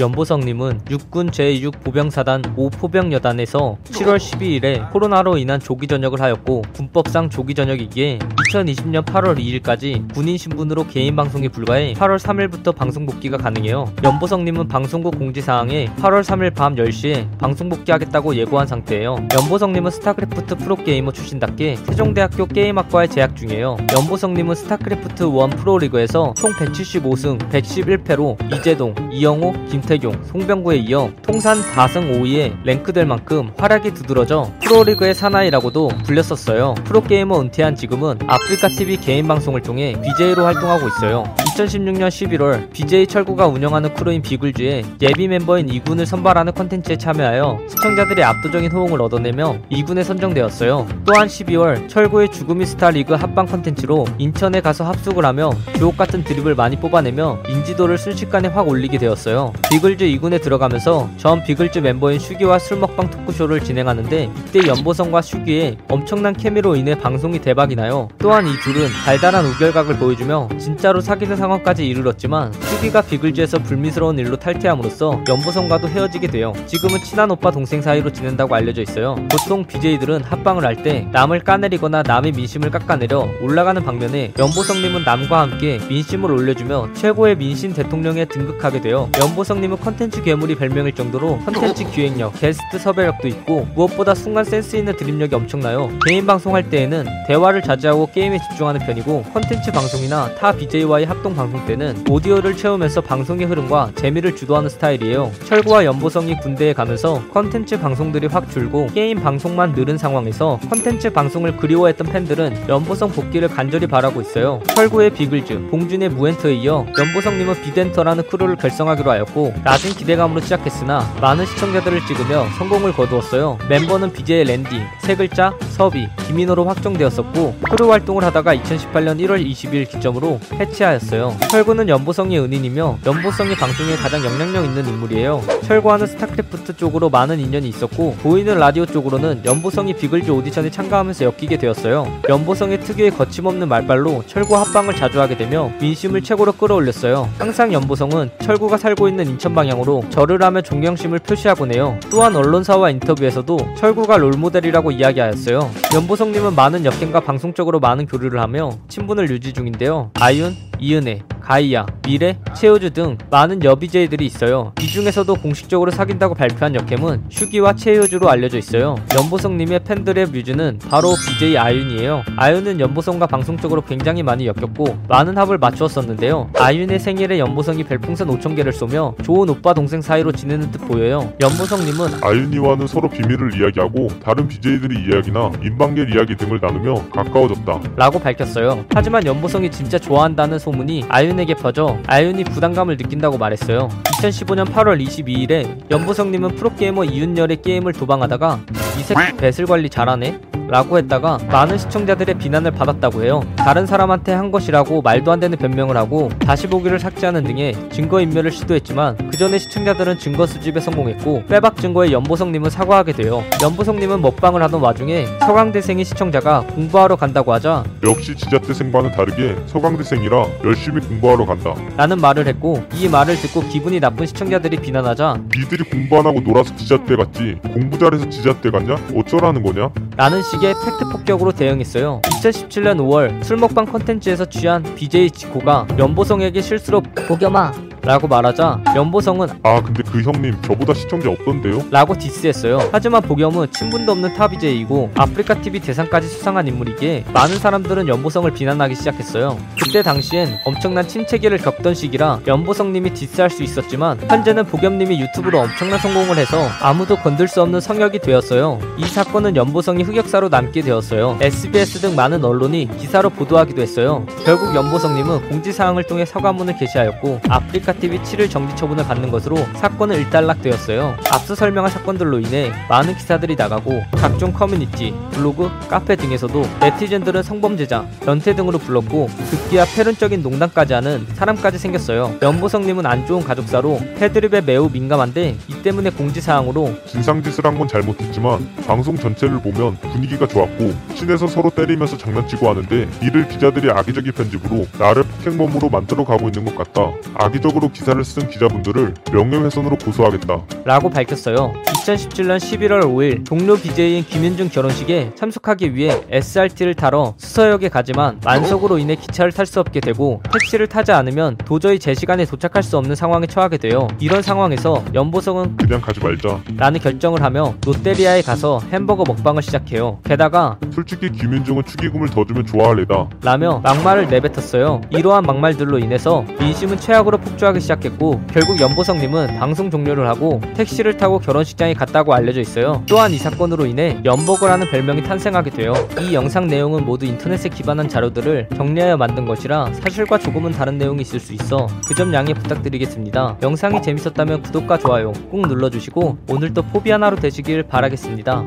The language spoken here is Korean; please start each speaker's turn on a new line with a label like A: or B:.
A: 염보성님은 육군 제6 보병사단 5포병여단에서 7월 12일에 코로나로 인한 조기 전역을 하였고 군법상 조기 전역이기에 2020년 8월 2일까지 군인 신분으로 개인 방송이 불가해 8월 3일부터 방송 복귀가 가능해요. 염보성님은 방송국 공지사항에 8월 3일 밤 10시에 방송 복귀하겠다고 예고한 상태예요. 염보성님은 스타크래프트 프로게이머 출신답게 세종대학교 게임학과에 재학 중이에요. 염보성님은 스타크래프트 1 프로리그에서 총 175승 111패로 이재동, 이영호, 김택용, 송병구에 이어 통산 다승 5위에 랭크될 만큼 활약이 두드러져 프로리그의 사나이라고도 불렸었어요. 프로게이머 은퇴한 지금은 아프리카TV 개인 방송을 통해 BJ로 활동하고 있어요. 2016년 11월 BJ 철구가 운영하는 크루인 비글즈의 예비 멤버인 2군을 선발하는 컨텐츠에 참여하여 시청자들의 압도적인 호응을 얻어내며 2군에 선정되었어요. 또한 12월 철구의 죽음이 스타 리그 합방 컨텐츠로 인천에 가서 합숙을 하며 주옥 같은 드립을 많이 뽑아내며 인지도를 순식간에 확 올리게 되었어요. 비글즈 2군에 들어가면서 전 비글즈 멤버인 슈기와 술 먹방 토크쇼를 진행하는데 이때 염보성과 슈기의 엄청난 케미로 인해 방송이 대박이 나요. 또한 이 둘은 달달한 우결각을 보여주며 진짜로 사귀는 상황까지 이르렀지만 슈기가 비글즈에서 불미스러운 일로 탈퇴함으로써 염보성과도 헤어지게 돼요. 지금은 친한 오빠 동생 사이로 지낸다고 알려져 있어요. 보통 BJ들은 합방을 할 때 남을 까내리거나 남의 민심을 깎아내려 올라가는 반면에 염보성님은 남과 함께 민심을 올려주며 최고의 민심 대통령에 등극하게 되어 염보성 님은 컨텐츠 괴물이 별명일 정도로 컨텐츠 기획력, 게스트 섭외력도 있고 무엇보다 순간 센스 있는 드립력이 엄청나요. 개인 방송할 때에는 대화를 자제하고 게임에 집중하는 편이고 컨텐츠 방송이나 타 BJ와의 합동 방송 때는 오디오를 채우면서 방송의 흐름과 재미를 주도하는 스타일이에요. 철구와 염보성이 군대에 가면서 컨텐츠 방송들이 확 줄고 게임 방송만 늘은 상황에서 컨텐츠 방송을 그리워했던 팬들은 염보성 복귀를 간절히 바라고 있어요. 철구의 비글즈, 봉준의 무엔터에 이어 염보성님은 비덴터라는 크루를 결성하기로 하였고 낮은 기대감으로 시작했으나 많은 시청자들을 찍으며 성공을 거두었어요. 멤버는 BJ 랜디, 세 글자, 서비, 김인호로 확정되었었고 크루 활동을 하다가 2018년 1월 20일 기점으로 해체하였어요. 철구는 염보성의 은인이며 염보성이 방송에 가장 영향력 있는 인물이에요. 철구와는 스타크래프트 쪽으로 많은 인연이 있었고 보이는 라디오 쪽으로는 염보성이 비글즈 오디션에 참가하면서 엮이게 되었어요. 염보성의 특유의 거침없는 말발로 철구 합방을 자주 하게 되며 민심을 최고로 끌어올렸어요. 항상 염보성은 철구가 살고 있는 인천 방향으로 절을 하며 존경심을 표시하곤 해요. 또한 언론사와 인터뷰에서도 철구가 롤모델이라고 이야기하였어요. 염보성님은 많은 여캠과 방송적으로 많은 교류를 하며 친분을 유지 중인데요. 아윤, 이은혜, 가이아, 미래, 최우주 등 많은 여비제이들이 있어요. 이 중에서도 공식적으로 사귄다고 발표한 역캠은 슈기와 최우주로 알려져 있어요. 연보성님의 팬들의 뮤즈는 바로 BJ 아윤이에요. 아윤은 연보성과 방송적으로 굉장히 많이 엮였고 많은 합을 맞추었었는데요. 아윤의 생일에 연보성이 별풍선 5천개를 쏘며 좋은 오빠 동생 사이로 지내는 듯 보여요. 연보성님은
B: 아윤이와는 서로 비밀을 이야기하고 다른 BJ들의 이야기나 인방계 이야기 등을 나누며 가까워졌다.
A: 라고 밝혔어요. 하지만 연보성이 진짜 좋아한다는 소문이 아윤 에게 퍼져 아윤이 부담감을 느낀다고 말했어요. 2015년 8월 22일에 연보성님은 프로게이머 이윤열의 게임을 도방하다가 이 새끼 배슬 관리 잘하네? 라고 했다가 많은 시청자들의 비난을 받았다고 해요. 다른 사람한테 한 것이라고 말도 안 되는 변명을 하고 다시 보기를 삭제하는 등의 증거인멸을 시도했지만 그 전에 시청자들은 증거 수집에 성공했고 빼박 증거에 연보성님은 사과하게 돼요. 연보성님은 먹방을 하던 와중에 서강대생이 시청자가 공부하러 간다고 하자
B: 역시 지잡대생과는 다르게 서강대생이라 열심히 공부하러 간다.
A: 라는 말을 했고 이 말을 듣고 기분이 나쁜 시청자들이 비난하자
B: 니들이 공부 안 하고 놀아서 지잡대 갔지 공부 잘해서 지잡대 갔냐? 어쩌라는 거냐?
A: 라는 식의 팩트 폭격으로 대응했어요. 2017년 5월 술 먹방 컨텐츠에서 취한 BJ 지코가 염보성에게 실수로 보겸아 라고 말하자 염보성은
B: 아 근데 그 형님 저보다 시청자 없던데요?
A: 라고 디스했어요. 하지만 보겸은 친분도 없는 타 BJ이고 아프리카 TV 대상까지 수상한 인물이기에 많은 사람들은 염보성을 비난하기 시작했어요. 그때 당시엔 엄청난 침체기를 겪던 시기라 염보성님이 디스할 수 있었지만 현재는 보겸님이 유튜브로 엄청난 성공을 해서 아무도 건들 수 없는 성역이 되었어요. 이 사건은 염보성이 흑역사로 남게 되었어요. SBS 등 많은 언론이 기사로 보도하기도 했어요. 결국 염보성님은 공지사항을 통해 사과문을 게시하였고 아프리카 TV 7일 정지 처분을 받는 것으로 사건은 일단락되었어요. 앞서 설명한 사건들로 인해 많은 기사들이 나가고 각종 커뮤니티, 블로그, 카페 등에서도 네티즌들은 성범죄자, 변태 등으로 불렀고 급기야 패륜적인 농담까지 하는 사람까지 생겼어요. 염보성님은 안 좋은 가족사로 패드립에 매우 민감한데 이 때문에 공지사항으로
B: 진상짓을 한 건 잘못했지만 방송 전체를 보면 분위기가 좋았고 친해서 서로 때리면서 장난치고 하는데 이를 기자들이 악의적인 편집으로 나를 폭행범으로 만들어 가고 있는 것 같다. 악의적으로 기사를 쓴 기자분들을 명예훼손으로 고소하겠다.
A: 라고 밝혔어요. 2017년 11월 5일 동료 BJ인 김윤중 결혼식에 참석하기 위해 SRT를 타러 수서역에 가지만 만석으로 인해 기차를 탈 수 없게 되고 택시를 타지 않으면 도저히 제 시간에 도착할 수 없는 상황에 처하게 돼요. 이런 상황에서 연보성은
B: 그냥 가지 말자.
A: 라는 결정을 하며 롯데리아에 가서 햄버거 먹방을 시작해요. 게다가
B: 솔직히 김윤중은 축의금을 더 주면 좋아할래다.
A: 라며 막말을 내뱉었어요. 이러한 막말들로 인해서 민심은 최악으로 폭주하기 시작했고 결국 연보성님은 방송 종료를 하고 택시를 타고 결혼식장에 갔다고 알려져 있어요. 또한 이 사건으로 인해 연버거라는 별명이 탄생하게 돼요. 이 영상 내용은 모두 인터넷에 기반한 자료들을 정리하여 만든 것이라 사실과 조금은 다른 내용이 있을 수 있어 그 점 양해 부탁드리겠습니다. 영상이 재밌었다면 구독과 좋아요 꼭 눌러주시고 오늘도 포비아나로 되시길 바라겠습니다.